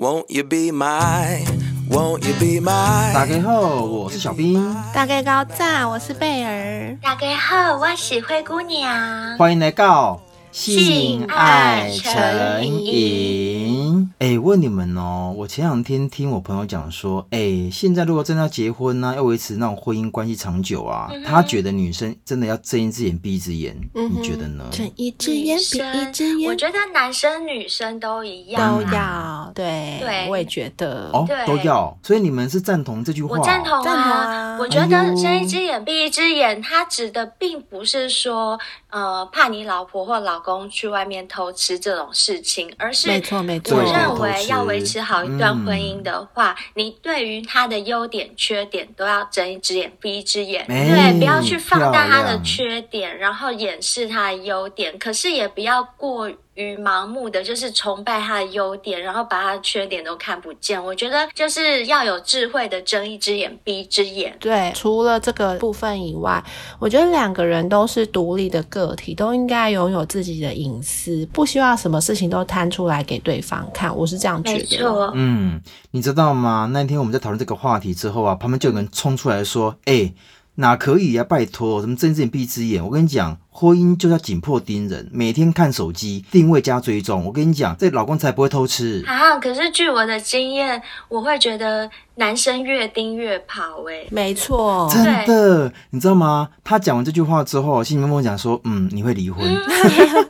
Won't you be my, won't you be my？大家好，我是小兵。大家高赞，我是贝儿。大家好，我是灰姑娘。欢迎来到性爱成瘾。哎，问你们哦，我前两天听我朋友讲说，哎，现在如果真的要结婚呢、啊，要维持那种婚姻关系长久啊，嗯、他觉得女生真的要睁一只眼闭一只眼，嗯、你觉得呢？睁一只眼闭一只眼，我觉得男生女生都一样，都要对，对，我也觉得哦，都要。所以你们是赞同这句话？我赞同啊，赞同啊。我觉得睁一只眼闭一只眼，它指的并不是说呃怕你老婆或老公去外面偷吃这种事情，而是没错没错，我认为要维持好一段婚姻的话，嗯、你对于他的优点、缺点都要睁一只眼闭一只眼，对，不要去放大他的缺点，然后掩饰他的优点，可是也不要过于盲目的就是崇拜他的优点，然后把他的缺点都看不见。我觉得就是要有智慧的睁一只眼闭一只眼。对，除了这个部分以外，我觉得两个人都是独立的个体，都应该拥有自己的隐私，不希望什么事情都摊出来给对方看。我是这样觉得。没错。嗯，你知道吗？那天我们在讨论这个话题之后啊，旁边就有人冲出来说：“哎、欸，哪可以呀、啊？拜托，什么睁一只眼闭一只眼？我跟你讲。”婚姻就要紧迫盯人，每天看手机定位加追踪。我跟你讲，这老公才不会偷吃啊！可是据我的经验，我会觉得男生越盯越跑、欸。哎，没错，真的，你知道吗？他讲完这句话之后，心里面跟我讲说：“嗯，你会离婚。嗯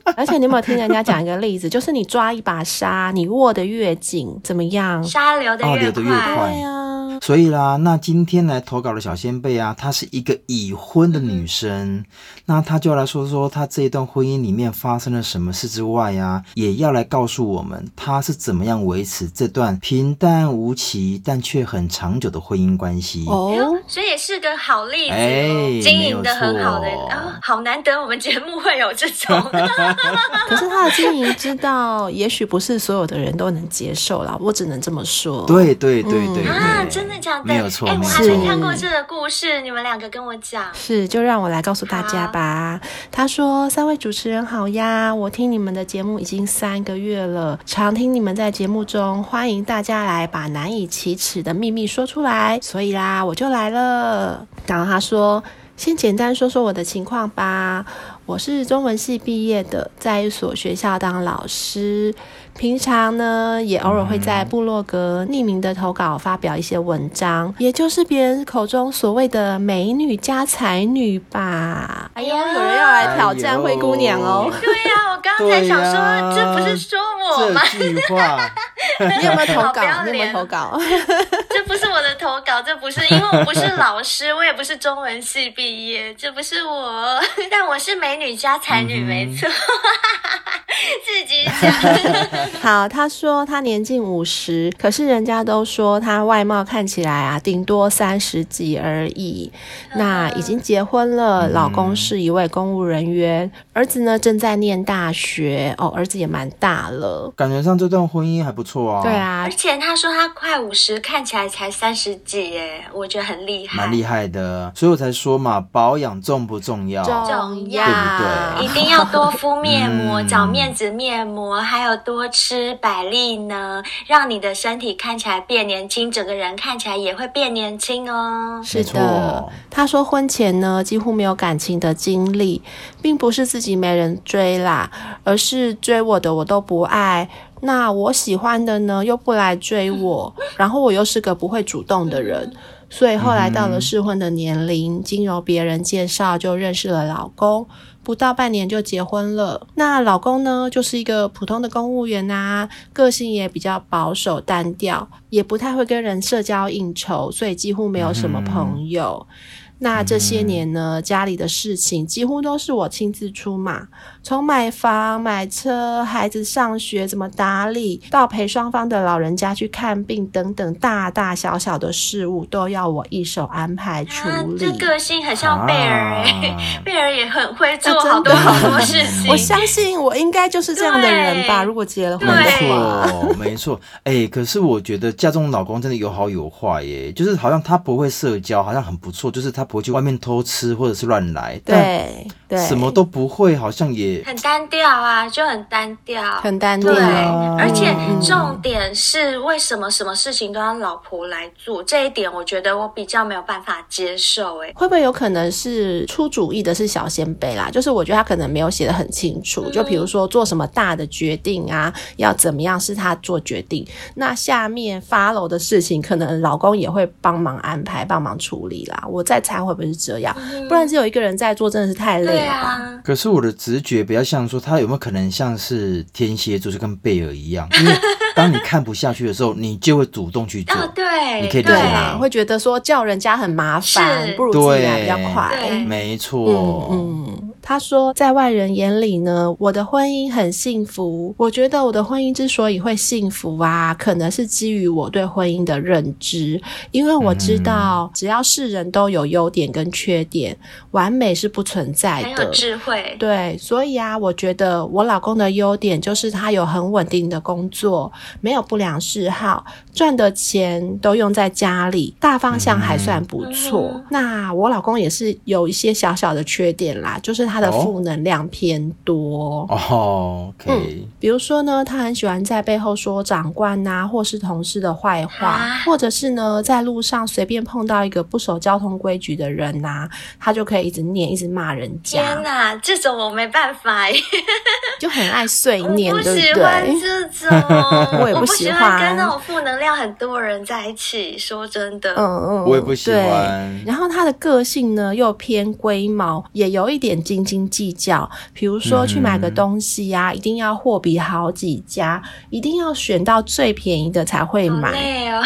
”而且你有没有听人家讲一个例子？就是你抓一把沙，你握得越紧，怎么样？沙流得越快。对啊。所以啦，那今天来投稿的小仙贝啊，她是一个已婚的女生，那她就要来说。说她这一段婚姻里面发生了什么事之外啊，也要来告诉我们她是怎么样维持这段平淡无奇但却很长久的婚姻关系哦，所以也是个好例子，哎、经营的很好的啊、哦，好难得我们节目会有这种。可是他的经营之道，也许不是所有的人都能接受啦，我只能这么说。对对对对，啊，真的假的？没有错，哎、欸，我还没看过这个故事，你们两个跟我讲。是，就让我来告诉大家吧。他说：“三位主持人好呀，我听你们的节目已经三个月了，常听你们在节目中欢迎大家来把难以启齿的秘密说出来，所以啦，我就来了。”然后他说：“先简单说说我的情况吧，我是中文系毕业的，在一所学校当老师。”平常呢，也偶尔会在部落格匿名的投稿，发表一些文章，嗯、也就是别人口中所谓的美女加才女吧。哎呀，有人要来挑战灰姑娘哦！对呀、啊，我刚才想说、啊，这不是说我吗？这句话，你有没有投稿？你有没有投稿？这不是我的投稿，这不是因为我不是老师，我也不是中文系毕业，这不是我，但我是美女加才女，嗯、没错，自己讲。好，他说他年近五十，可是人家都说他外貌看起来啊，顶多三十几而已。那已经结婚了，老公是一位公务人员，儿子呢正在念大学哦，儿子也蛮大了，感觉上这段婚姻还不错啊。对啊，而且他说他快五十，看起来才三十几耶，我觉得很厉害，蛮厉害的。所以我才说嘛，保养重不重要？重要，对不对？一定要多敷面膜，找面子面膜，还有多。吃百利呢，让你的身体看起来变年轻，整个人看起来也会变年轻哦。是的，他说婚前呢几乎没有感情的经历，并不是自己没人追啦，而是追我的我都不爱，那我喜欢的呢又不来追我，然后我又是个不会主动的人，所以后来到了适婚的年龄，经由别人介绍就认识了老公。不到半年就结婚了。那老公呢，就是一个普通的公务员啊，个性也比较保守单调，也不太会跟人社交应酬，所以几乎没有什么朋友。嗯那这些年呢，家里的事情几乎都是我亲自出马，从买房、买车、孩子上学怎么打理，到陪双方的老人家去看病等等，大大小小的事务都要我一手安排处理。啊、这个性很像贝儿诶，贝儿也很会做好多好多事情。我相信我应该就是这样的人吧？如果结了婚的话，没错，没错。哎、欸，可是我觉得嫁中老公真的有好有坏耶，就是好像他不会社交，好像很不错，就是他。婆去外面偷吃或者是乱来，对对，什么都不会，好像也很单调啊，就很单调，很单调。对，而且重点是为什么什么事情都要老婆来做？这一点我觉得我比较没有办法接受。哎，会不会有可能是出主意的是小仙贝啦？就是我觉得他可能没有写得很清楚，嗯、就比如说做什么大的决定啊，要怎么样是他做决定，那下面 follow 的事情可能老公也会帮忙安排、帮忙处理啦。我在猜会不会是这样？不然只有一个人在做，真的是太累了吧？啊、可是我的直觉比较像说，他有没有可能像是天蝎座，就跟贝尔一样？因为当你看不下去的时候，你就会主动去做。哦，对，你可以理解吗？会觉得说叫人家很麻烦，不如自己来比较快。没错。嗯。嗯他说，在外人眼里呢，我的婚姻很幸福。我觉得我的婚姻之所以会幸福啊，可能是基于我对婚姻的认知，因为我知道，只要是人都有优点跟缺点，完美是不存在的。很有智慧。对，所以啊，我觉得我老公的优点就是他有很稳定的工作，没有不良嗜好，赚的钱都用在家里，大方向还算不错。嗯、那我老公也是有一些小小的缺点啦，就是他。的负能量偏多哦，OK，嗯，比如说呢，他很喜欢在背后说长官呐、啊，或是同事的坏话，啊、或者是呢，在路上随便碰到一个不守交通规矩的人呐、啊，他就可以一直念，一直骂人家。天哪，这种我没办法耶，就很爱碎念，对不对？这种 我也不喜欢跟那种负能量很多人在一起。说真的，嗯嗯，我也不喜欢。然后他的个性呢，又偏龟毛，也有一点斤。斤计较，比如说去买个东西呀、啊，嗯、一定要货比好几家，一定要选到最便宜的才会买。累哦，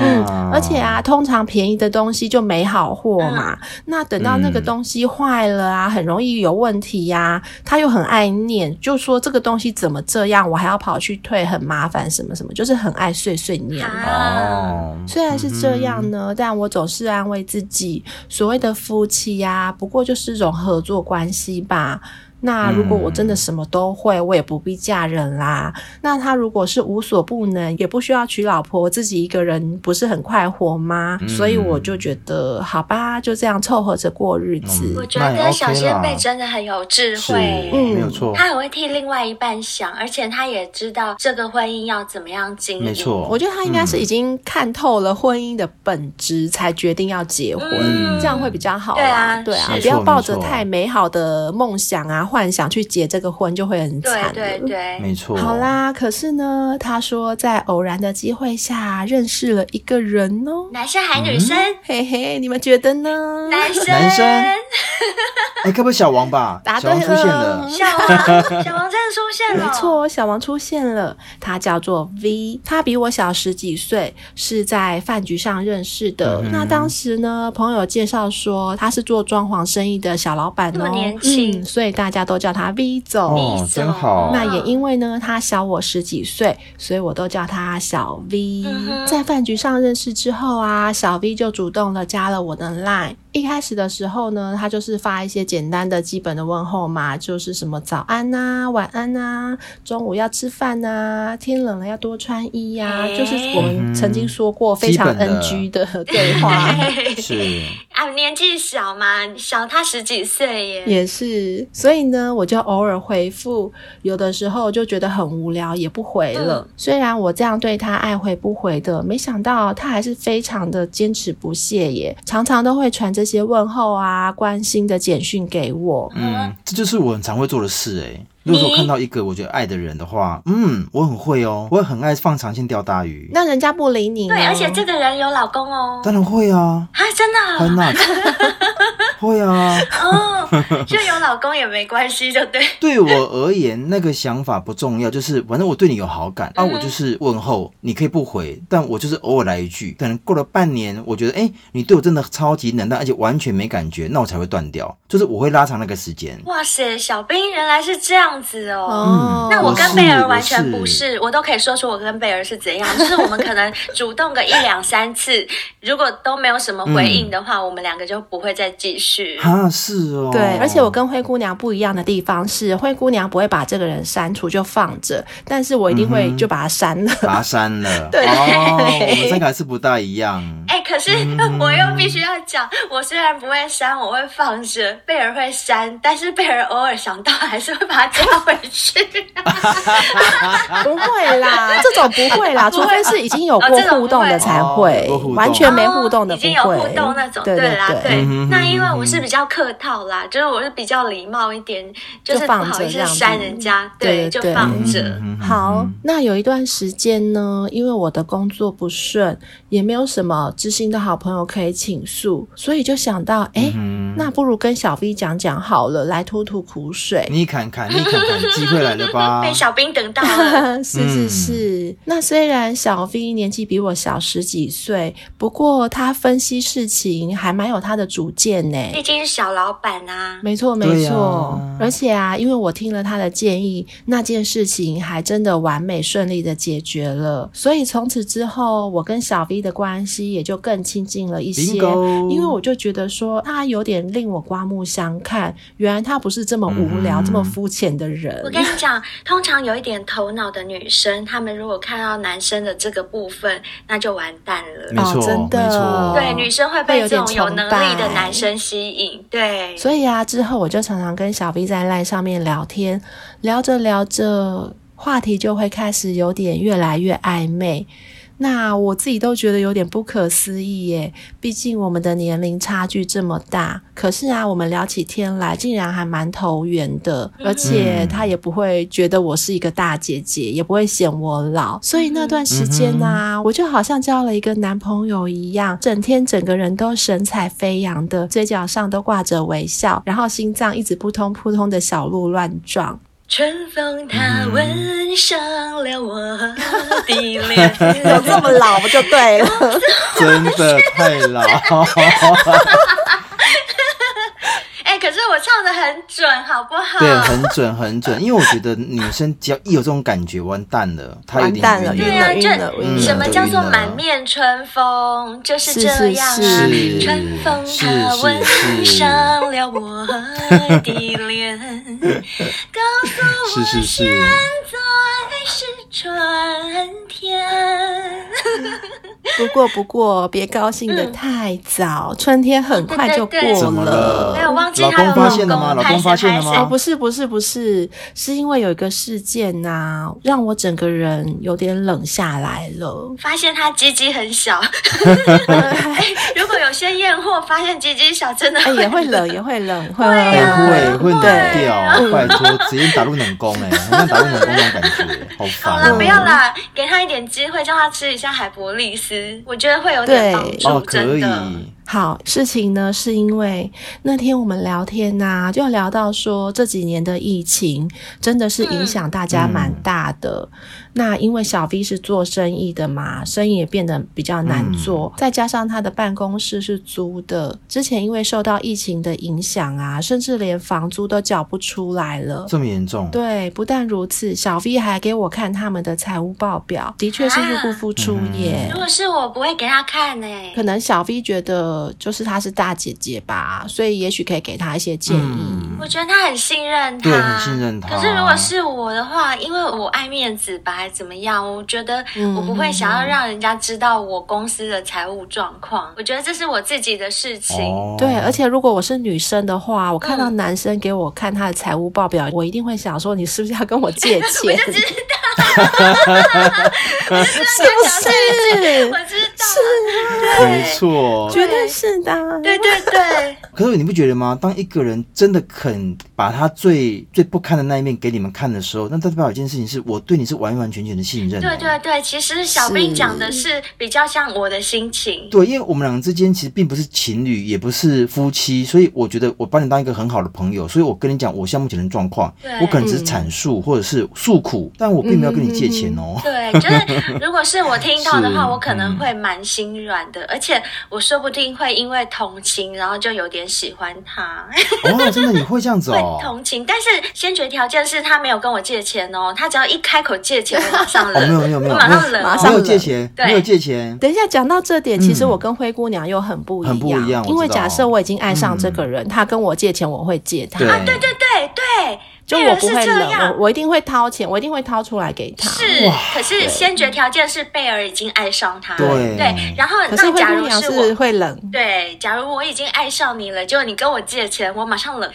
嗯，而且啊，通常便宜的东西就没好货嘛。嗯、那等到那个东西坏了啊，很容易有问题呀、啊。他又很爱念，就说这个东西怎么这样，我还要跑去退，很麻烦，什么什么，就是很爱碎碎念。哦，虽然是这样呢，嗯、但我总是安慰自己，所谓的夫妻呀、啊，不过就是一种合作关系吧。那如果我真的什么都会，嗯、我也不必嫁人啦。那他如果是无所不能，也不需要娶老婆，自己一个人不是很快活吗？嗯、所以我就觉得，好吧，就这样凑合着过日子。嗯、我觉得小仙贝真的很有智慧，嗯，没有错。他很会替另外一半想，而且他也知道这个婚姻要怎么样经营。没错，我觉得他应该是已经看透了婚姻的本质，才决定要结婚，嗯、这样会比较好。对啊，对啊，不要抱着太美好的梦想啊。幻想去结这个婚就会很惨，对对对，没错。好啦，可是呢，他说在偶然的机会下认识了一个人哦，男生还女生？嘿嘿，你们觉得呢？男生，男生。哎，可不会小王吧？答对了，小王出现了，小王，小王真的出现了，没错，小王出现了。他叫做 V，他比我小十几岁，是在饭局上认识的。那当时呢，朋友介绍说他是做装潢生意的小老板哦，那么年轻，所以大家。都叫他 V 总哦，真好。那也因为呢，他小我十几岁，所以我都叫他小 V。嗯、在饭局上认识之后啊，小 V 就主动的加了我的 Line。一开始的时候呢，他就是发一些简单的基本的问候嘛，就是什么早安呐、晚安呐，中午要吃饭呐，天冷了要多穿衣呀，欸、就是我们曾经说过非常 NG 的对话。是啊，年纪小嘛，小他十几岁耶，也是。所以呢，我就偶尔回复，有的时候就觉得很无聊，也不回了。嗯、虽然我这样对他爱回不回的，没想到他还是非常的坚持不懈耶，常常都会传这些问候啊、关心的简讯给我，嗯，这就是我很常会做的事诶。如果说看到一个我觉得爱的人的话，嗯，我很会哦，我很爱放长线钓大鱼。那人家不理你，对，而且这个人有老公哦，当然会啊，啊，真的，会那，会啊，哦，就有老公也没关系，就对。对我而言，那个想法不重要，就是反正我对你有好感，啊，我就是问候，你可以不回，但我就是偶尔来一句。可能过了半年，我觉得，哎，你对我真的超级冷淡，而且完全没感觉，那我才会断掉，就是我会拉长那个时间。哇塞，小兵原来是这样。样子哦，那我跟贝尔完全不是，我，都可以说出我跟贝尔是怎样。就是我们可能主动个一两三次，如果都没有什么回应的话，嗯、我们两个就不会再继续。啊，是哦，对。而且我跟灰姑娘不一样的地方是，灰姑娘不会把这个人删除就放着，但是我一定会就把他删了，把他删了。对，哦，我们三个还是不大一样。哎、欸，可是我又必须要讲，我虽然不会删，我会放着，贝尔会删，但是贝尔偶尔想到还是会把它加回去。不会啦，这种不会啦，除非是已经有过互动的才会，完全没互动的不会。已经有互动那种，对，对，对，对啦，对。那因为我是比较客套啦，就是我是比较礼貌一点，就是不好意思删人家，对，就放着。好，那有一段时间呢，因为我的工作不顺，也没有什么知心的好朋友可以倾诉，所以就想到，哎、欸，嗯、那不如跟小 V 讲讲好了，来吐吐苦水。你看看，你看看，机会来了吧？被小兵等到了。是是是。嗯、那虽然小 V 年纪比我小十几岁，不过他分析事情还蛮有他的主见呢。毕竟是小老板啊。没错没错。啊、而且啊，因为我听了他的建议，那件事情还真的完美顺利的解决了。所以从此之后，我跟小 V 的关系也就更亲近了一些。因为我就觉得说，他有点令我刮目相看。原来他不是这么无聊、嗯、这么肤浅的人。我跟你讲，通常有一点头脑的女生，她们如果看到男生的这个部分，那就完蛋了。没错，真的，对，女生会被这种有能力的男生吸引。对，所以啊，之后我就常常跟小 V 在 LINE 上面聊天，聊着聊着，话题就会开始有点越来越暧昧。那我自己都觉得有点不可思议耶，毕竟我们的年龄差距这么大，可是啊，我们聊起天来竟然还蛮投缘的，而且他也不会觉得我是一个大姐姐，也不会嫌我老，所以那段时间啊，我就好像交了一个男朋友一样，整天整个人都神采飞扬的，嘴角上都挂着微笑，然后心脏一直扑通扑通的小鹿乱撞。春风它吻上了我的脸，有这么老不就对了？真的太老。可是我唱的很准，好不好？对，很准，很准。因为我觉得女生只要一有这种感觉，完蛋了，她完蛋了。对啊，就什么叫做满面春风？就是这样啊，春风它吻上了我的脸，告诉我现在是春天。不过，不过，别高兴得太早，春天很快就过了。没有忘记。老公发现了吗？老公发现了吗？哦，不是，不是，不是，是因为有一个事件呐、啊，让我整个人有点冷下来了。发现他鸡鸡很小，如果有些验货发现鸡鸡小，真的也会冷，也会冷，会会会会冷掉。拜托，直接打入冷宫哎，打入冷宫那种感觉，好烦。好了，不要啦，给他一点机会，叫他吃一下海博利斯，我觉得会有点帮助，哦、真的。好，事情呢，是因为那天我们聊天呐、啊，就聊到说这几年的疫情真的是影响大家蛮大的。嗯、那因为小 V 是做生意的嘛，生意也变得比较难做，嗯、再加上他的办公室是租的，之前因为受到疫情的影响啊，甚至连房租都缴不出来了。这么严重？对，不但如此，小 V 还给我看他们的财务报表，的确是入不敷出耶。啊嗯、如果是我，不会给他看呢。可能小 V 觉得。就是她是大姐姐吧，所以也许可以给她一些建议。嗯、我觉得她很信任她，对，很信任她。可是如果是我的话，因为我爱面子吧，还怎么样？我觉得我不会想要让人家知道我公司的财务状况。嗯、我觉得这是我自己的事情。哦、对，而且如果我是女生的话，我看到男生给我看他的财务报表，嗯、我一定会想说：你是不是要跟我借钱？我就知道，是不是？我知道，是，没错，绝对是的。对对对，可是你不觉得吗？当一个人真的肯把他最最不堪的那一面给你们看的时候，那代表一件事情是我对你是完完全全的信任。对对对，其实小兵讲的是比较像我的心情。对，因为我们两个之间其实并不是情侣，也不是夫妻，所以我觉得我把你当一个很好的朋友，所以我跟你讲我现在目前的状况，对我可能只是阐述或者是诉苦，但我并没有跟你借钱哦。对，就是如果是我听到的话，我可能会蛮心软的，而且我说不定会因为同情，然后就有点喜欢他。哦，真的你会这样子哦？同情，但是先决条件是他没有跟我借钱哦。他只要一开口借钱，我马上冷。哦，没有没有没有，马上冷，马上没有借钱，没有借钱。等一下，讲到这点，其实我跟灰姑娘又很不一样，很不一样。因为假设我已经爱上这个人，他跟我借钱，我会借他。对啊，对对对对。就我不会冷，我我一定会掏钱，我一定会掏出来给他。是，可是先决条件是贝尔已经爱上他了。对对，然后可是那假如是我会冷，对，假如我已经爱上你了，就你跟我借钱，我马上冷。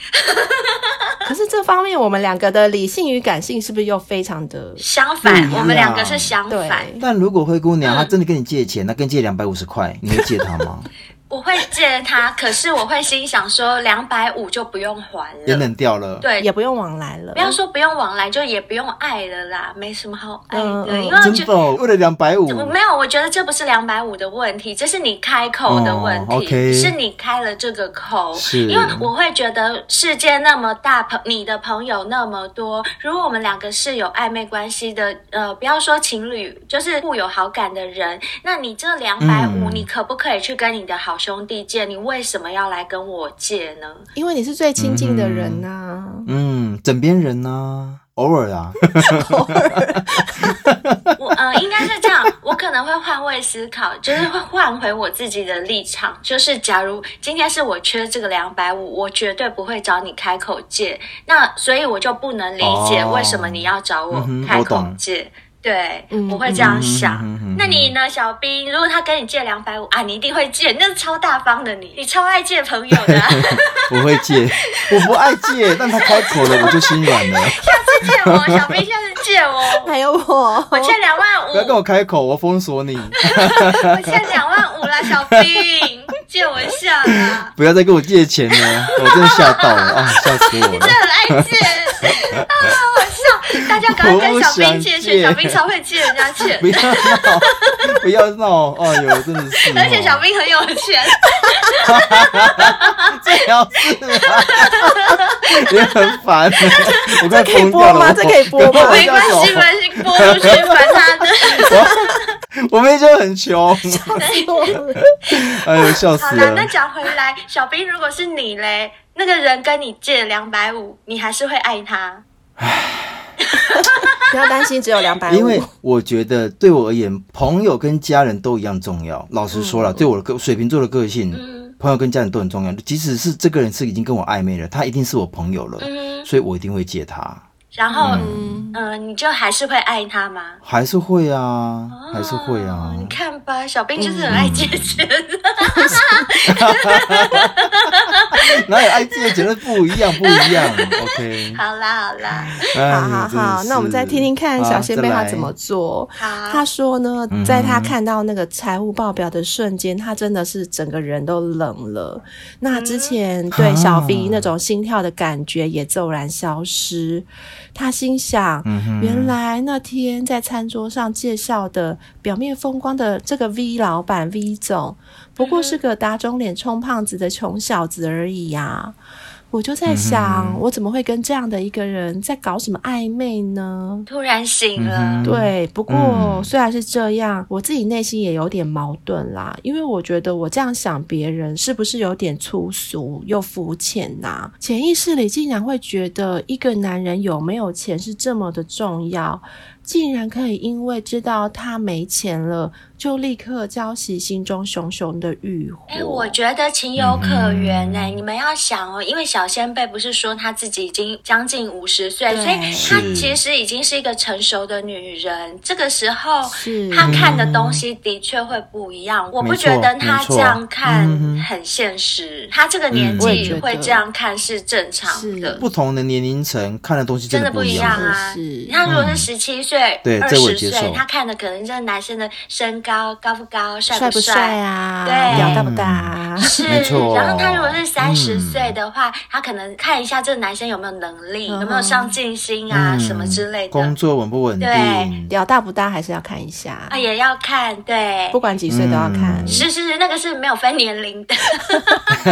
可是这方面我们两个的理性与感性是不是又非常的相反？我们两个是相反。但如果灰姑娘她真的跟你借钱，那跟借两百五十块，你会借她吗？我会借他，可是我会心想说，两百五就不用还了，也冷掉了，对，也不用往来了。不要说不用往来，就也不用爱了啦，没什么好爱的，嗯嗯、因为就真的为了两百五，没有，我觉得这不是两百五的问题，这是你开口的问题，哦 okay、是你开了这个口。是，因为我会觉得世界那么大，朋你的朋友那么多，如果我们两个是有暧昧关系的，呃，不要说情侣，就是互有好感的人，那你这两百五，你可不可以去跟你的好兄弟借？你为什么要来跟我借呢？因为你是最亲近的人呐、啊。嗯，枕边人呐、啊，偶尔啊。偶尔。我呃，应该是这样。我可能会换位思考，就是会换回我自己的立场。就是假如今天是我缺这个两百五，我绝对不会找你开口借。那所以我就不能理解为什么你要找我开口借。哦嗯对，我会这样想。那你呢，小兵？如果他跟你借两百五啊，你一定会借，那是超大方的你，你超爱借朋友的、啊。我会借，我不爱借，但他开口了，我就心软了。下次借我，小兵，下次借我，还有我，我欠两万五。不要跟我开口，我封锁你。我欠两万五了，小兵，借我一下啦。不要再跟我借钱了，我真的吓到了啊，吓死我了。你真的很爱借！大家赶快跟小兵借钱，小兵。超会借人家钱，不要闹，不要闹！哎呦，真的是，而且小兵很有钱，最好是，也很烦，我快疯掉了。这可以播吗？这可以播吗？没关系，没关系，播出去烦他的。我 们就很穷！哎呦，笑死了。好了，那讲回来，小兵，如果是你嘞，那个人跟你借两百五，你还是会爱他？唉。不要担心，只有两百五。因为我觉得对我而言，朋友跟家人都一样重要。老实说了，嗯、对我的个水瓶座的个性，嗯、朋友跟家人都很重要。即使是这个人是已经跟我暧昧了，他一定是我朋友了，嗯、所以我一定会借他。然后，嗯、呃，你就还是会爱他吗？还是会啊，哦、还是会啊。你看吧，小兵就是很爱借钱的。哪有爱借钱的不一样，不一样。OK，好啦，好啦，好好好，那我们再听听看小仙贝他怎么做。好，他说呢，在他看到那个财务报表的瞬间，他真的是整个人都冷了。那之前对小 B 那种心跳的感觉也骤然消失。他心想，原来那天在餐桌上介绍的表面风光的这个 V 老板 V 总，不过是个打肿脸充胖子的穷小子而已呀、啊。我就在想，嗯、我怎么会跟这样的一个人在搞什么暧昧呢？突然醒了，对。不过、嗯、虽然是这样，我自己内心也有点矛盾啦。因为我觉得我这样想别人是不是有点粗俗又肤浅呐？潜意识里竟然会觉得一个男人有没有钱是这么的重要。竟然可以因为知道他没钱了，就立刻浇熄心中熊熊的欲火。哎、欸，我觉得情有可原哎、欸。嗯、你们要想哦，因为小仙贝不是说她自己已经将近五十岁，所以她其实已经是一个成熟的女人。这个时候，她看的东西的确会不一样。嗯、我不觉得她这样看很现实。她这个年纪会这样看是正常的。不同的年龄层看的东西真的不一样，啊！你看，如果是十七岁。对，二十岁，他看的可能就是男生的身高高高不高，帅不帅啊？对，屌大不大？是。然后他如果是三十岁的话，他可能看一下这个男生有没有能力，有没有上进心啊，什么之类的。工作稳不稳定？对，屌大不大还是要看一下啊，也要看。对，不管几岁都要看。是是是，那个是没有分年龄的。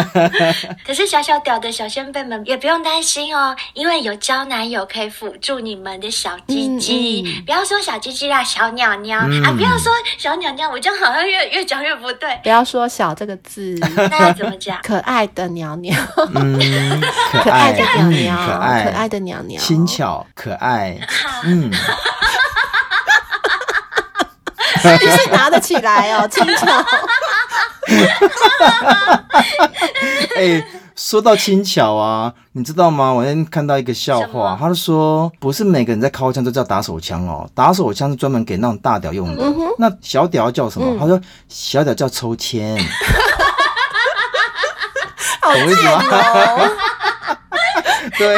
可是小小屌的小仙辈们也不用担心哦，因为有交男友可以辅助你们的小鸡鸡。不要说小鸡鸡啦，小鸟鸟、嗯、啊！不要说小鸟鸟，我这样好像越越讲越不对。不要说“小”这个字，那要怎么讲？可爱的鸟鸟，嗯，可爱的鸟鸟，可爱，可爱的鸟鸟，轻巧可爱，嗯，你是拿得起来哦，轻巧。哎。说到轻巧啊，你知道吗？我那天看到一个笑话，他就说，不是每个人在靠枪都叫打手枪哦，打手枪是专门给那种大屌用的。嗯、那小屌叫什么？嗯、他说小屌叫抽签。好贱哦！对。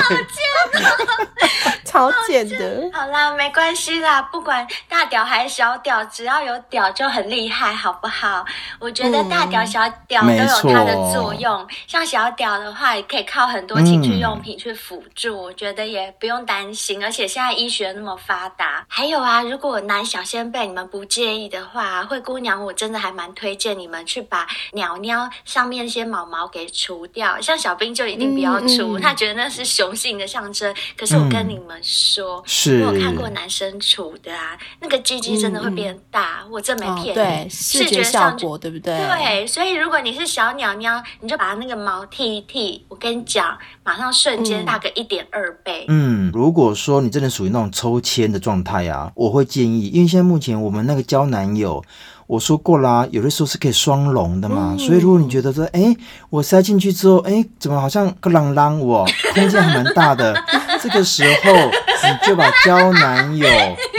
超贱的，好啦，没关系啦，不管大屌还是小屌，只要有屌就很厉害，好不好？我觉得大屌、小屌都有它的作用。嗯、像小屌的话，也可以靠很多情趣用品去辅助，嗯、我觉得也不用担心。而且现在医学那么发达，还有啊，如果男小仙贝你们不介意的话，灰姑娘我真的还蛮推荐你们去把鸟鸟上面那些毛毛给除掉。像小兵就一定不要除，他觉得那是雄性的象征。可是我跟你们。说，是我有看过男生处的啊，那个鸡鸡真的会变大，嗯、我真没骗你。哦、对，视觉效果对不对？对，所以如果你是小鸟鸟，你就把那个毛剃一剃，我跟你讲，马上瞬间大个一点二倍。嗯，如果说你真的属于那种抽签的状态啊，我会建议，因为现在目前我们那个交男友。我说过啦，有的时候是可以双龙的嘛，嗯、所以如果你觉得说，哎，我塞进去之后，哎，怎么好像个啷啷我 空间还蛮大的，这个时候你就把交男友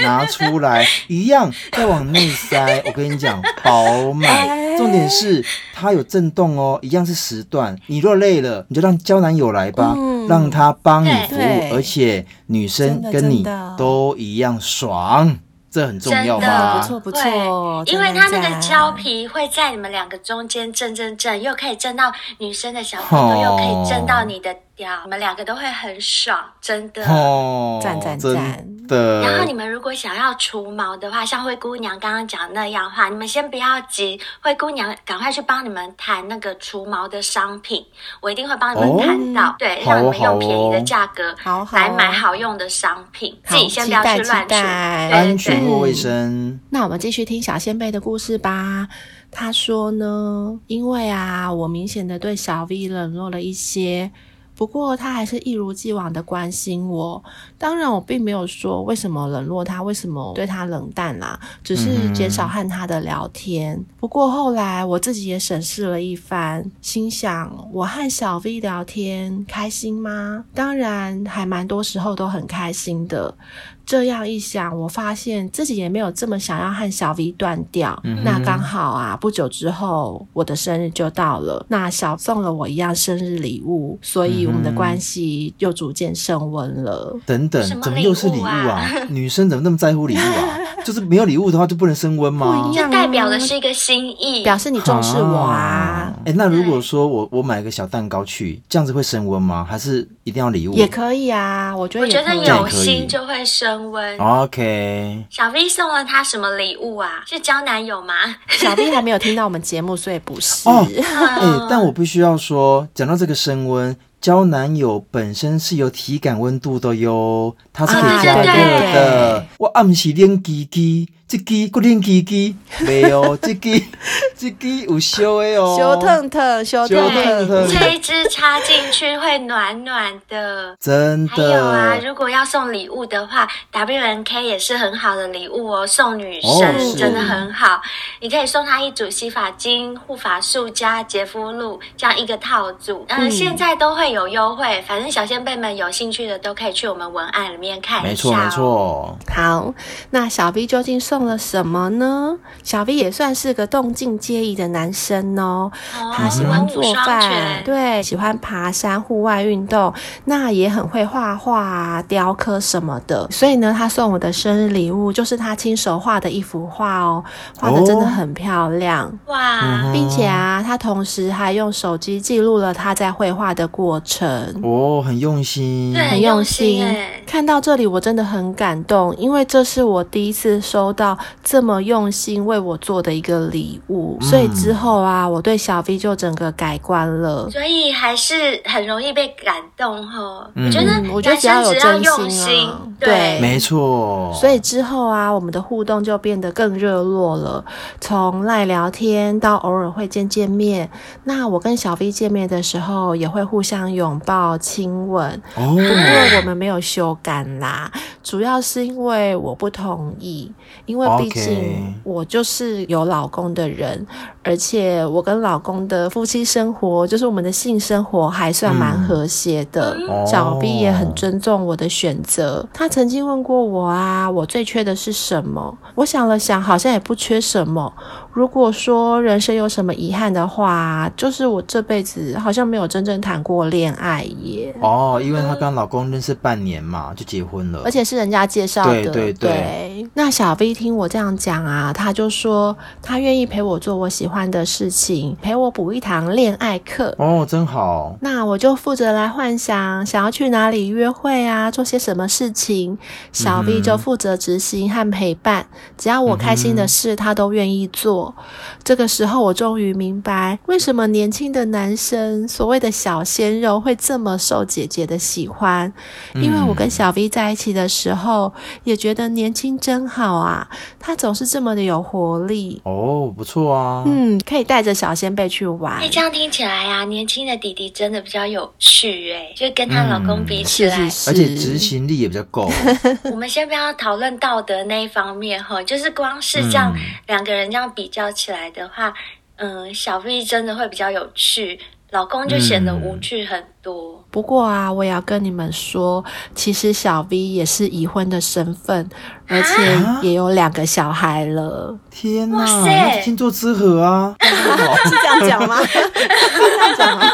拿出来，一样再往内塞。我跟你讲，饱满，重点是它有震动哦，一样是时段。你若累了，你就让交男友来吧，嗯、让他帮你服务，而且女生跟你都一样爽。这很重要吗？不错不错，因为它那个胶皮会在你们两个中间震震震，又可以震到女生的小腹，又可以震到你的。你们两个都会很爽，真的，哦，赞赞赞的。然后你们如果想要除毛的话，像灰姑娘刚刚讲的那样的话，你们先不要急，灰姑娘赶快去帮你们谈那个除毛的商品，我一定会帮你们谈到，哦、对，让你们用便宜的价格来买好用的商品，好自己先不要去乱除，安全或卫生。那我们继续听小仙贝的故事吧。他说呢，因为啊，我明显的对小 V 冷落了一些。不过他还是一如既往的关心我，当然我并没有说为什么冷落他，为什么对他冷淡啦，只是减少和他的聊天。嗯、不过后来我自己也审视了一番，心想我和小 V 聊天开心吗？当然还蛮多时候都很开心的。这样一想，我发现自己也没有这么想要和小 V 断掉。嗯、那刚好啊，不久之后我的生日就到了，那小送了我一样生日礼物，所以我们的关系又逐渐升温了。等等，怎么又是礼物啊？女生怎么那么在乎礼物啊？就是没有礼物的话就不能升温吗？不一样，代表的是一个心意，表示你重视我啊。哎、欸，那如果说我我买个小蛋糕去，这样子会升温吗？还是一定要礼物？也可以啊，我觉得也可以。我觉得有心就会升温。OK。小 V 送了他什么礼物啊？是交男友吗？小 V 还没有听到我们节目，所以不是。哦，哎、欸，但我必须要说，讲到这个升温。交男友本身是有体感温度的哟，它是可以加热的。我暗时练鸡鸡，这鸡不练鸡鸡，没有 这鸡，这鸡有烧的哦，烧烫烫，烧烫烫。这一支插进去会暖暖的，真的。还有啊，如果要送礼物的话，W N K 也是很好的礼物哦，送女生、哦、真的很好。你可以送她一组洗发精、护发素加洁肤露，这样一个套组。嗯，现在都会。有优惠，反正小仙贝们有兴趣的都可以去我们文案里面看一下哦。没错没错。好，那小 V 究竟送了什么呢？小 V 也算是个动静皆宜的男生哦。哦，他喜欢做饭，对，喜欢爬山、户外运动，那也很会画画、雕刻什么的。所以呢，他送我的生日礼物就是他亲手画的一幅画哦，画的真的很漂亮哇！并且啊，他同时还用手机记录了他在绘画的过程。哦，很用心，很用心。看到这里，我真的很感动，因为这是我第一次收到这么用心为我做的一个礼物，嗯、所以之后啊，我对小 V 就整个改观了。所以还是很容易被感动哈。嗯、我觉得，我觉得只要有真心，啊，对，没错。所以之后啊，我们的互动就变得更热络了，从赖聊天到偶尔会见见面。那我跟小 V 见面的时候，也会互相拥抱、亲吻。哦，不过我们没有修改啦，主要是因为我不同意，因为毕竟我就是有老公的人，而且我跟老公的夫妻生活，就是我们的性生活还算蛮和谐的。嗯、小 B 也很尊重我的选择，他曾经问过我啊，我最缺的是什么？我想了想，好像也不缺什么。如果说人生有什么遗憾的话，就是我这辈子好像没有真正谈过恋爱耶。哦，因为她跟老公认识半年嘛，就结婚了，而且是人家介绍的。对对对。对，那小 V 听我这样讲啊，他就说他愿意陪我做我喜欢的事情，陪我补一堂恋爱课。哦，真好。那我就负责来幻想，想要去哪里约会啊，做些什么事情。小 V 就负责执行和陪伴，嗯、只要我开心的事，他都愿意做。这个时候，我终于明白为什么年轻的男生所谓的小鲜肉会这么受姐姐的喜欢。因为我跟小 V 在一起的时候，也觉得年轻真好啊，他总是这么的有活力。哦，不错啊，嗯，可以带着小仙贝去玩。哎，这样听起来啊，年轻的弟弟真的比较有趣哎，就跟她老公比起来，嗯、而且执行力也比较够。我们先不要讨论道德那一方面哈，就是光是这样两个人这样比。较起来的话，嗯，小 V 真的会比较有趣，老公就显得无趣很多。嗯、不过啊，我也要跟你们说，其实小 V 也是已婚的身份，而且也有两个小孩了。天哪，那天作之合啊，是这样讲吗？是这样讲吗？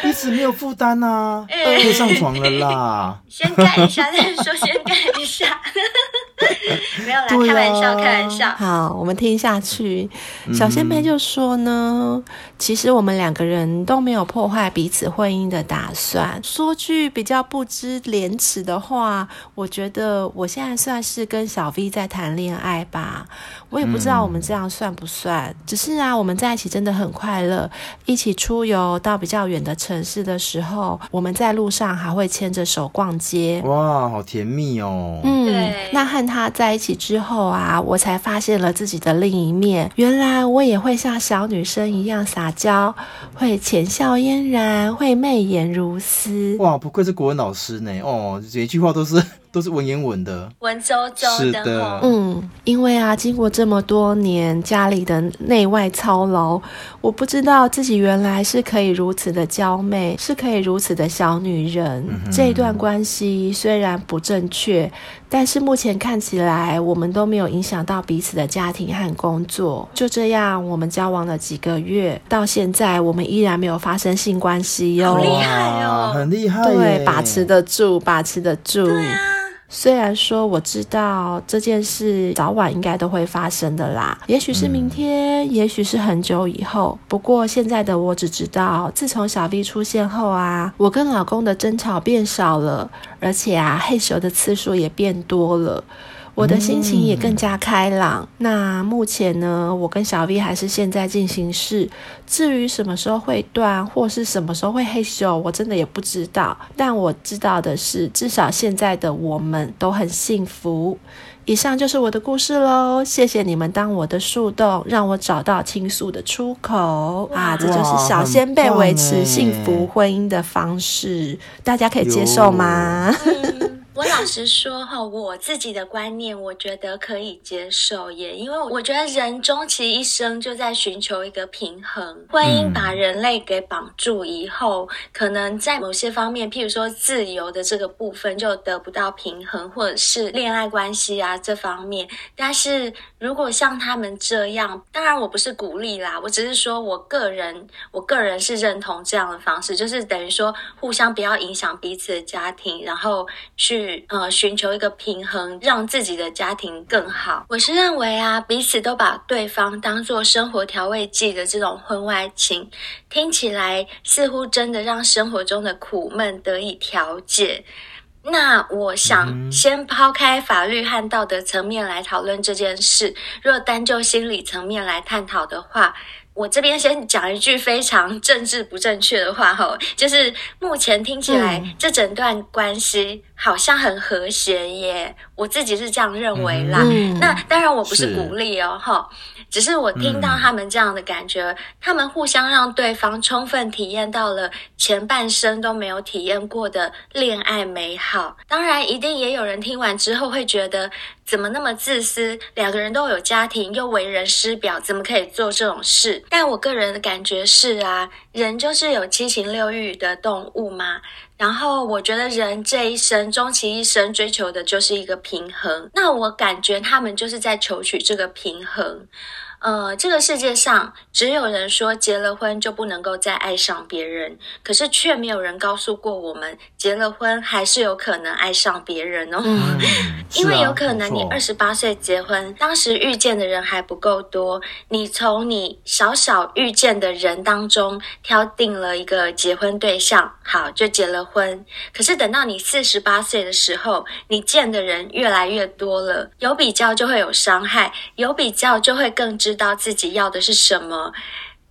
彼此没有负担啊，可以上床了啦。先干一下再说，先干一下。没有啦，开玩笑，开玩笑。好，我们听下去。小仙妹就说呢，嗯、其实我们两个人都没有有破坏彼此婚姻的打算。说句比较不知廉耻的话，我觉得我现在算是跟小 V 在谈恋爱吧。我也不知道我们这样算不算，嗯、只是啊，我们在一起真的很快乐。一起出游到比较远的城市的时候，我们在路上还会牵着手逛街。哇，好甜蜜哦。嗯，对那和他在一起之后啊，我才发现了自己的另一面。原来我也会像小女生一样撒娇，会浅笑嫣然，会媚眼如丝。哇，不愧是国文老师呢。哦，每一句话都是。都是文言文的，文绉绉的。的嗯，因为啊，经过这么多年家里的内外操劳，我不知道自己原来是可以如此的娇媚，是可以如此的小女人。嗯、这一段关系虽然不正确，但是目前看起来，我们都没有影响到彼此的家庭和工作。就这样，我们交往了几个月，到现在我们依然没有发生性关系哟。好厉害哦，很厉害，对，把持得住，把持得住。对啊。虽然说我知道这件事早晚应该都会发生的啦，也许是明天，嗯、也许是很久以后。不过现在的我只知道，自从小 V 出现后啊，我跟老公的争吵变少了，而且啊，嘿咻的次数也变多了。我的心情也更加开朗。嗯、那目前呢，我跟小 V 还是现在进行式。至于什么时候会断，或是什么时候会害羞，我真的也不知道。但我知道的是，至少现在的我们都很幸福。以上就是我的故事喽，谢谢你们当我的树洞，让我找到倾诉的出口啊！这就是小仙贝维持幸福婚姻的方式，大家可以接受吗？我老实说哈，我自己的观念，我觉得可以接受耶，因为我觉得人终其一生就在寻求一个平衡。婚姻把人类给绑住以后，可能在某些方面，譬如说自由的这个部分就得不到平衡，或者是恋爱关系啊这方面。但是如果像他们这样，当然我不是鼓励啦，我只是说我个人，我个人是认同这样的方式，就是等于说互相不要影响彼此的家庭，然后去。呃，寻求一个平衡，让自己的家庭更好。我是认为啊，彼此都把对方当做生活调味剂的这种婚外情，听起来似乎真的让生活中的苦闷得以调解。那我想先抛开法律和道德层面来讨论这件事，若单就心理层面来探讨的话。我这边先讲一句非常政治不正确的话哈，就是目前听起来这整段关系好像很和谐耶，我自己是这样认为啦。嗯、那当然我不是。鼓励哦哈，只是我听到他们这样的感觉，嗯、他们互相让对方充分体验到了前半生都没有体验过的恋爱美好。当然，一定也有人听完之后会觉得。怎么那么自私？两个人都有家庭，又为人师表，怎么可以做这种事？但我个人的感觉是啊，人就是有七情六欲的动物嘛。然后我觉得人这一生，终其一生追求的就是一个平衡。那我感觉他们就是在求取这个平衡。呃，这个世界上只有人说结了婚就不能够再爱上别人，可是却没有人告诉过我们，结了婚还是有可能爱上别人哦。嗯，因为有可能你二十八岁结婚，当时遇见的人还不够多，你从你少少遇见的人当中挑定了一个结婚对象，好，就结了婚。可是等到你四十八岁的时候，你见的人越来越多了，有比较就会有伤害，有比较就会更知。知道自己要的是什么。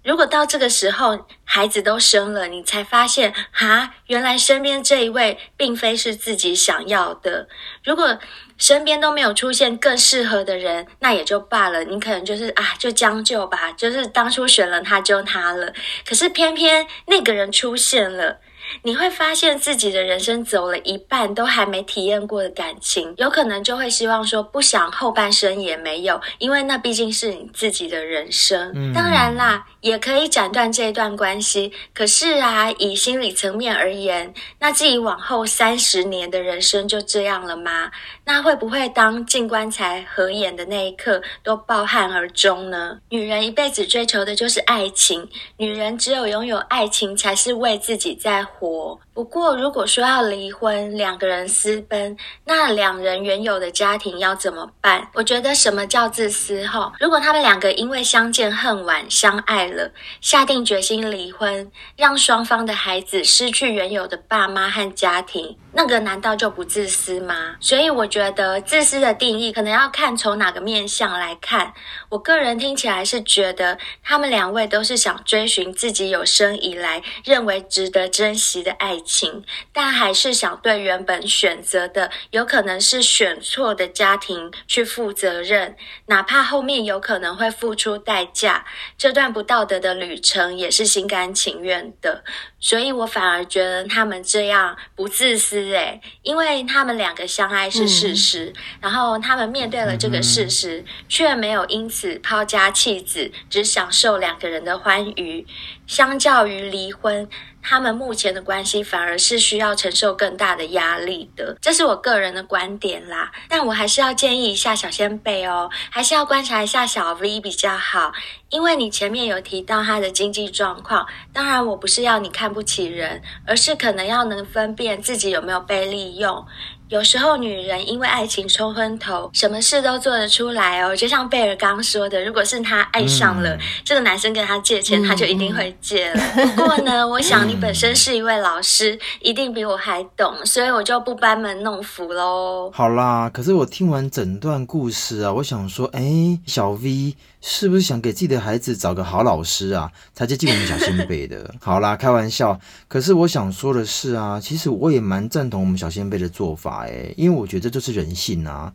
如果到这个时候孩子都生了，你才发现哈，原来身边这一位并非是自己想要的。如果身边都没有出现更适合的人，那也就罢了。你可能就是啊，就将就吧，就是当初选了他就他了。可是偏偏那个人出现了。你会发现自己的人生走了一半都还没体验过的感情，有可能就会希望说不想后半生也没有，因为那毕竟是你自己的人生。嗯。当然啦，也可以斩断这一段关系。可是啊，以心理层面而言，那自己往后三十年的人生就这样了吗？那会不会当进棺材合眼的那一刻都抱憾而终呢？女人一辈子追求的就是爱情，女人只有拥有爱情，才是为自己在活。不过，如果说要离婚，两个人私奔，那两人原有的家庭要怎么办？我觉得什么叫自私？哈，如果他们两个因为相见恨晚，相爱了，下定决心离婚，让双方的孩子失去原有的爸妈和家庭，那个难道就不自私吗？所以我觉得自私的定义可能要看从哪个面向来看。我个人听起来是觉得他们两位都是想追寻自己有生以来认为值得珍惜的爱。情，但还是想对原本选择的有可能是选错的家庭去负责任，哪怕后面有可能会付出代价，这段不道德的旅程也是心甘情愿的。所以我反而觉得他们这样不自私诶，因为他们两个相爱是事实，嗯、然后他们面对了这个事实，嗯、却没有因此抛家弃子，只享受两个人的欢愉。相较于离婚，他们目前的关系反而是需要承受更大的压力的，这是我个人的观点啦。但我还是要建议一下小仙贝哦，还是要观察一下小 V 比较好。因为你前面有提到他的经济状况，当然我不是要你看不起人，而是可能要能分辨自己有没有被利用。有时候女人因为爱情冲昏头，什么事都做得出来哦。就像贝尔刚说的，如果是她爱上了、嗯、这个男生跟他借钱，他就一定会借 不过呢，我想你本身是一位老师，一定比我还懂，所以我就不班门弄斧喽。好啦，可是我听完整段故事啊，我想说，哎，小 V。是不是想给自己的孩子找个好老师啊，才接近我们小先辈的？好啦，开玩笑。可是我想说的是啊，其实我也蛮赞同我们小先辈的做法因为我觉得这就是人性啊。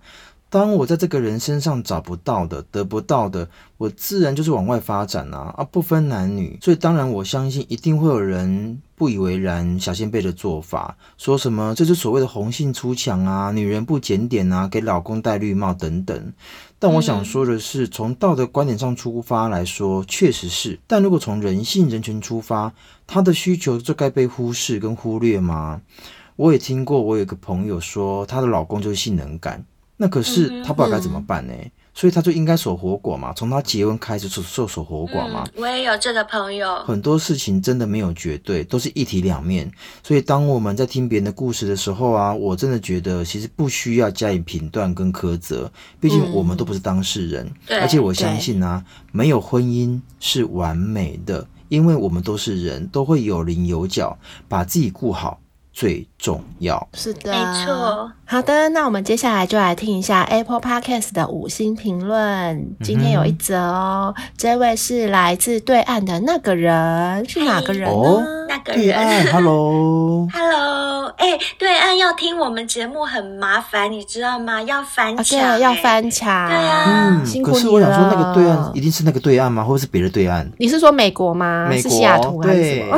当我在这个人身上找不到的、得不到的，我自然就是往外发展啊啊，不分男女。所以当然我相信一定会有人不以为然小先辈的做法，说什么这是所谓的红杏出墙啊，女人不检点啊，给老公戴绿帽等等。但我想说的是，从道德观点上出发来说，确实是。但如果从人性人权出发，他的需求就该被忽视跟忽略吗？我也听过，我有一个朋友说，她的老公就是性能感。那可是她不知道该怎么办呢？所以她就应该守活寡嘛，从她结婚开始就受守活寡嘛、嗯。我也有这个朋友。很多事情真的没有绝对，都是一体两面。所以当我们在听别人的故事的时候啊，我真的觉得其实不需要加以评断跟苛责，毕竟我们都不是当事人。嗯、而且我相信啊，没有婚姻是完美的，因为我们都是人，都会有棱有角，把自己顾好。最重要。是的，没错。好的，那我们接下来就来听一下 Apple Podcast 的五星评论。今天有一则哦，嗯、这位是来自对岸的那个人，是哪个人呢？哦、那个人。对岸，Hello，Hello，哎，对岸要听我们节目很麻烦，你知道吗？要翻墙、欸，啊，要翻墙。对啊，嗯，辛苦你了。可是我想说，那个对岸一定是那个对岸吗？或者是别的对岸？你是说美国吗？美国，是西雅图还是什么？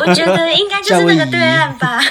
我觉得应该就是那个对岸吧。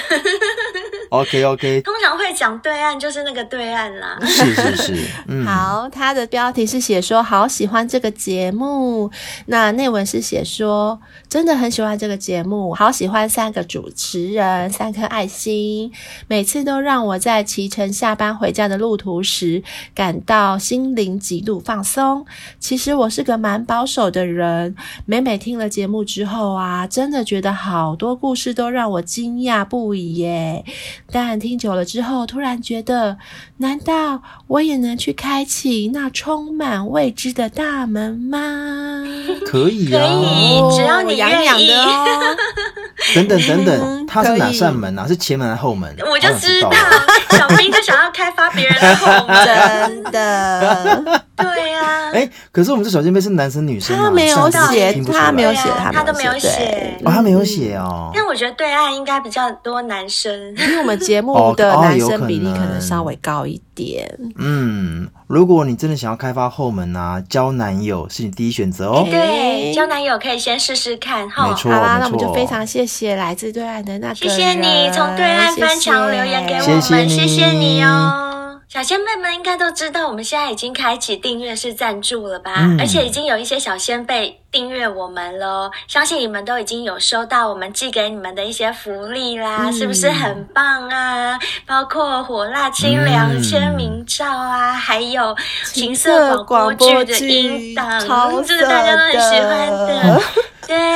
OK OK，通常会讲对岸就是那个对岸啦。是是是，嗯，好，他的标题是写说好喜欢这个节目，那内文是写说真的很喜欢这个节目，好喜欢三个主持人，三颗爱心，每次都让我在骑乘下班回家的路途时感到心灵极度放松。其实我是个蛮保守的人，每每听了节目之后啊，真的觉得好多故事都让我惊讶不已耶。但听久了之后，突然觉得，难道我也能去开启那充满未知的大门吗？可以啊，可以，只要你愿意。的哦、等等等等，它是哪扇门啊？是前门还是后门？我就知道，小兵就想要开发别人的后门，真的。对呀、啊，哎、欸，可是我们这小仙贝是男生女生、啊，他没有写，他没有写，他都没有写，哦，他没有写哦。但我觉得对岸应该比较多男生，因为我们节目的男生比例可能稍微高一点。哦哦、嗯，如果你真的想要开发后门啊，交男友是你第一选择哦。对，交男友可以先试试看哈。没错，好啦，那我们就非常谢谢来自对岸的那个，谢谢你从对岸翻墙留言给我们，谢谢你哦。小仙贝们应该都知道，我们现在已经开启订阅式赞助了吧？嗯、而且已经有一些小仙贝订阅我们了，相信你们都已经有收到我们寄给你们的一些福利啦，嗯、是不是很棒啊？包括火辣清凉签名照啊，嗯、还有情色广播剧的音档，这个大家都很喜欢的。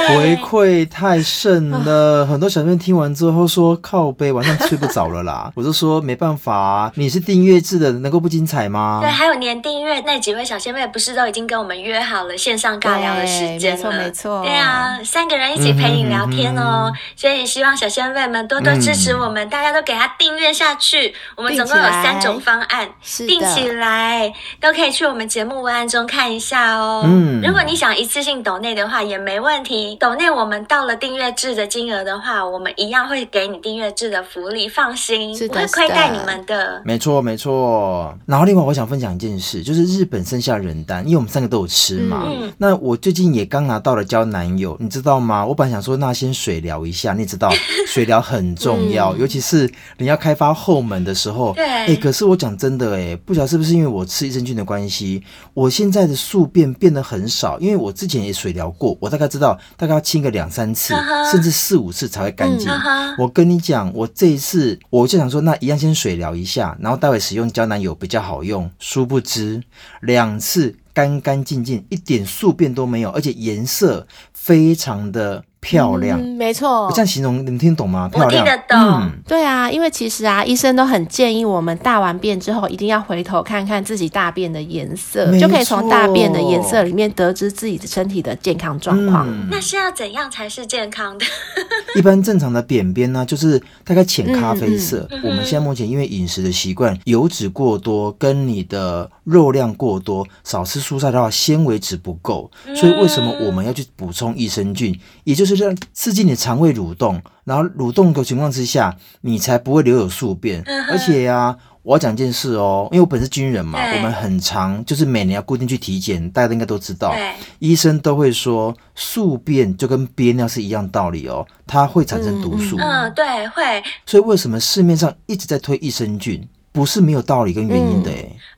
回馈太盛了，很多小朋友听完之后说靠背，晚上睡不着了啦。我就说没办法啊，你是订阅制的，能够不精彩吗？对，还有年订阅那几位小仙妹不是都已经跟我们约好了线上尬聊的时间了？没错，没错。对啊，三个人一起陪你聊天哦。嗯、所以希望小仙妹们多多支持我们，嗯、大家都给他订阅下去。我们总共有三种方案，订起，起来都可以去我们节目文案中看一下哦。嗯，如果你想一次性抖内的话，也没问题。抖内我们到了订阅制的金额的话，我们一样会给你订阅制的福利，放心，不会亏待你们的。没错，没错。然后另外我想分享一件事，就是日本剩下人丹，因为我们三个都有吃嘛。嗯、那我最近也刚拿到了交男友，你知道吗？我本来想说，那先水疗一下，你知道 水疗很重要，嗯、尤其是你要开发后门的时候。对。哎，可是我讲真的，哎，不晓得是不是因为我吃益生菌的关系，我现在的宿便变得很少，因为我之前也水疗过，我大概知道。大概要清个两三次，uh. 甚至四五次才会干净。Uh. 我跟你讲，我这一次我就想说，那一样先水疗一下，然后待会使用胶囊油比较好用。殊不知，两次干干净净，一点宿便都没有，而且颜色非常的。漂亮，嗯、没错。我这样形容，你们听懂吗？漂亮，我听得懂。嗯、对啊，因为其实啊，医生都很建议我们大完便之后，一定要回头看看自己大便的颜色，就可以从大便的颜色里面得知自己的身体的健康状况。嗯、那是要怎样才是健康的？一般正常的便便呢，就是大概浅咖啡色。嗯嗯、我们现在目前因为饮食的习惯，油脂过多，跟你的肉量过多，少吃蔬菜的话，纤维质不够。所以为什么我们要去补充益生菌？也就是让刺激你。肠胃蠕动，然后蠕动的情况之下，你才不会留有宿便。嗯、而且呀、啊，我要讲件事哦，因为我本是军人嘛，我们很常就是每年要固定去体检，大家都应该都知道，对医生都会说宿便就跟憋尿是一样道理哦，它会产生毒素。嗯，对，会。所以为什么市面上一直在推益生菌，不是没有道理跟原因的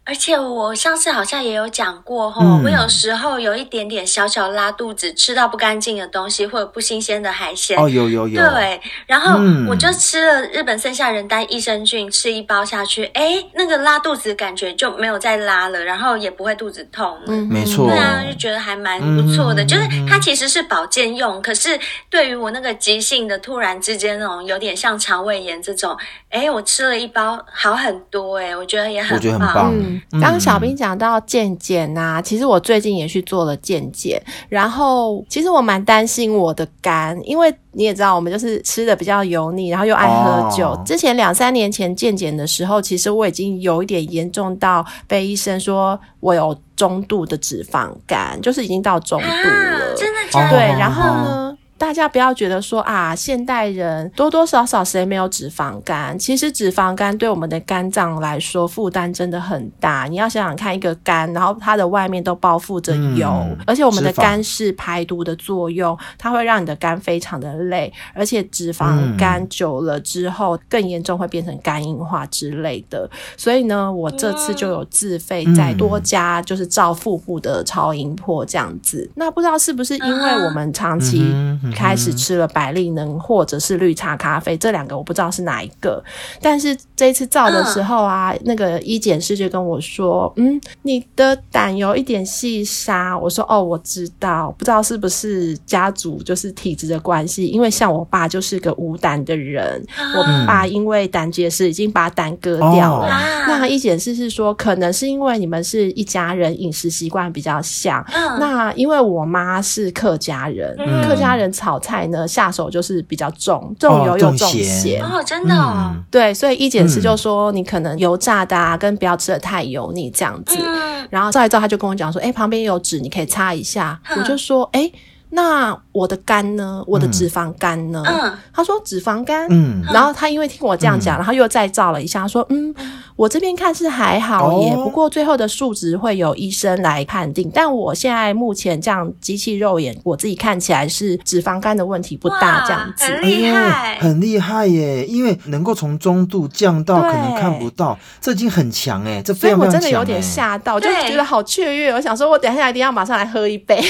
而且我上次好像也有讲过吼，嗯、我有时候有一点点小小拉肚子，吃到不干净的东西或者不新鲜的海鲜。哦，有有有。对，然后我就吃了日本剩下人丹益生菌，吃一包下去，哎，那个拉肚子感觉就没有再拉了，然后也不会肚子痛。嗯，没错。对啊，就觉得还蛮不错的，嗯、就是它其实是保健用，可是对于我那个急性的突然之间那种有点像肠胃炎这种，哎，我吃了一包好很多，哎，我觉得也很棒。我觉得很棒。嗯嗯，刚小兵讲到健检呐，其实我最近也去做了健检，然后其实我蛮担心我的肝，因为你也知道，我们就是吃的比较油腻，然后又爱喝酒。哦、之前两三年前健检的时候，其实我已经有一点严重到被医生说我有中度的脂肪肝，就是已经到中度了。啊、真的假的？对，然后呢？大家不要觉得说啊，现代人多多少少谁没有脂肪肝？其实脂肪肝对我们的肝脏来说负担真的很大。你要想想看，一个肝，然后它的外面都包覆着油，嗯、而且我们的肝是排毒的作用，它会让你的肝非常的累，而且脂肪肝久了之后更严重，会变成肝硬化之类的。所以呢，我这次就有自费再多加，就是照腹部的超音波这样子。那不知道是不是因为我们长期、嗯。开始吃了百利能或者是绿茶咖啡，这两个我不知道是哪一个。但是这一次照的时候啊，那个医检师就跟我说：“嗯，你的胆有一点细沙。”我说：“哦，我知道，不知道是不是家族就是体质的关系。因为像我爸就是个无胆的人，我爸因为胆结石已经把胆割掉了。那医检师是说，可能是因为你们是一家人，饮食习惯比较像。那因为我妈是客家人，客家人。炒菜呢，下手就是比较重，重油又重咸。哦，真的哦、嗯，对，所以一检师就说你可能油炸的啊，跟不要吃的太油腻这样子。嗯、然后照一照，他就跟我讲说，哎、欸，旁边有纸，你可以擦一下。嗯、我就说，哎、欸，那我的肝呢？我的脂肪肝呢？嗯、他说脂肪肝。嗯，然后他因为听我这样讲，然后又再照了一下，他说，嗯。我这边看是还好耶，不过最后的数值会有医生来判定。但我现在目前这样机器肉眼，我自己看起来是脂肪肝的问题不大，这样子很厉害，很厉害耶！因为能够从中度降到可能看不到，这已经很强哎，这非常非常强。所以我真的有点吓到，就觉得好雀跃。我想说，我等一下一定要马上来喝一杯。真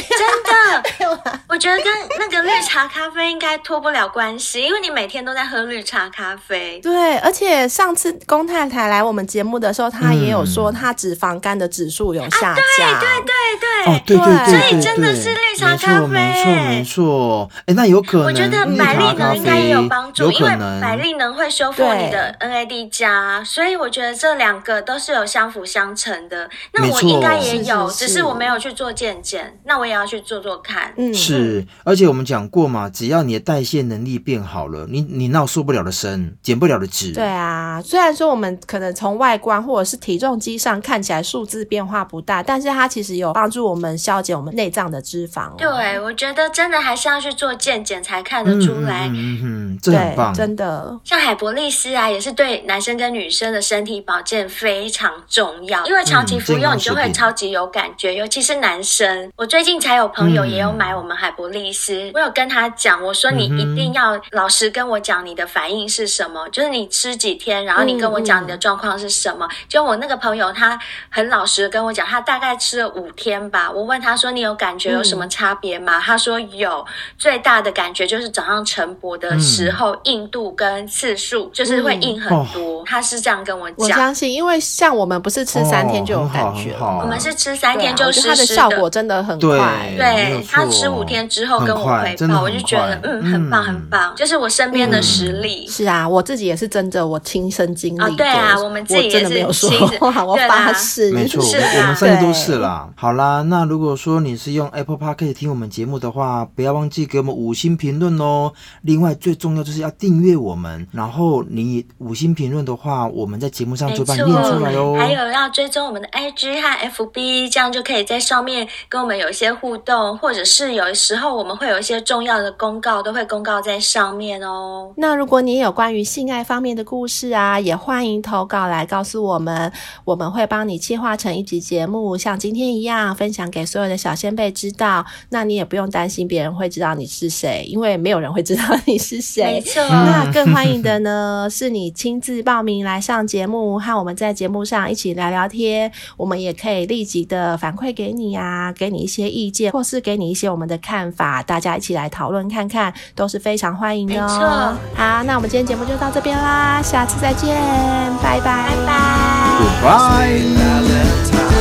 的，我觉得跟那个绿茶咖啡应该脱不了关系，因为你每天都在喝绿茶咖啡。对，而且上次龚太太来我们。节目的时候，她也有说她脂肪肝的指数有下降。啊、对对对对，对，对，所以真的是绿茶咖啡，没错没错。哎，那有可能，我觉得百利能应该也有帮助，因为百利能会修复你的 NAD 加，所以我觉得这两个都是有相辅相成的。那我应该也有，只是我没有去做健检，那我也要去做做看。嗯，是，而且我们讲过嘛，只要你的代谢能力变好了，你你闹受不了的身，减不了的脂。对啊，虽然说我们可能从外观或者是体重机上看起来数字变化不大，但是它其实有帮助我们消减我们内脏的脂肪。对，我觉得真的还是要去做健检才看得出来。嗯嗯嗯，这很棒，真的。像海博利斯啊，也是对男生跟女生的身体保健非常重要，因为长期服用你就会超级有感觉，尤其是男生。我最近才有朋友也有买我们海博利斯，我有跟他讲，我说你一定要老实跟我讲你的反应是什么，就是你吃几天，然后你跟我讲你的状况是什么。就我那个朋友，他很老实的跟我讲，他大概吃了五天吧。我问他说：“你有感觉有什么差别吗？”嗯、他说：“有，最大的感觉就是早上晨勃的时候，嗯、硬度跟次数就是会硬很多。嗯”他是这样跟我讲。我相信，因为像我们不是吃三天就有感觉，哦、我们是吃三天就湿湿的，它的效果真的很快。对，对他吃五天之后跟我回报，我就觉得嗯，很棒很棒，就是我身边的实力、嗯。是啊，我自己也是真的，我亲身经历、哦。对啊，我们自己也是。没有说话，我发誓，没错，我们三个都是啦。好啦，那如果说你是用 Apple Podcast 听我们节目的话，不要忘记给我们五星评论哦。另外，最重要就是要订阅我们，然后你五星评论的话，我们在节目上就帮你念出来哦。还有要追踪我们的 IG 和 FB，这样就可以在上面跟我们有一些互动，或者是有的时候我们会有一些重要的公告，都会公告在上面哦。那如果你有关于性爱方面的故事啊，也欢迎投稿来告诉我。们我们会帮你企划成一集节目，像今天一样分享给所有的小先辈知道。那你也不用担心别人会知道你是谁，因为没有人会知道你是谁。没错。那更欢迎的呢，是你亲自报名来上节目，和我们在节目上一起聊聊天。我们也可以立即的反馈给你呀、啊，给你一些意见，或是给你一些我们的看法，大家一起来讨论看看，都是非常欢迎的哦。没错。好，那我们今天节目就到这边啦，下次再见，拜拜，拜拜。Goodbye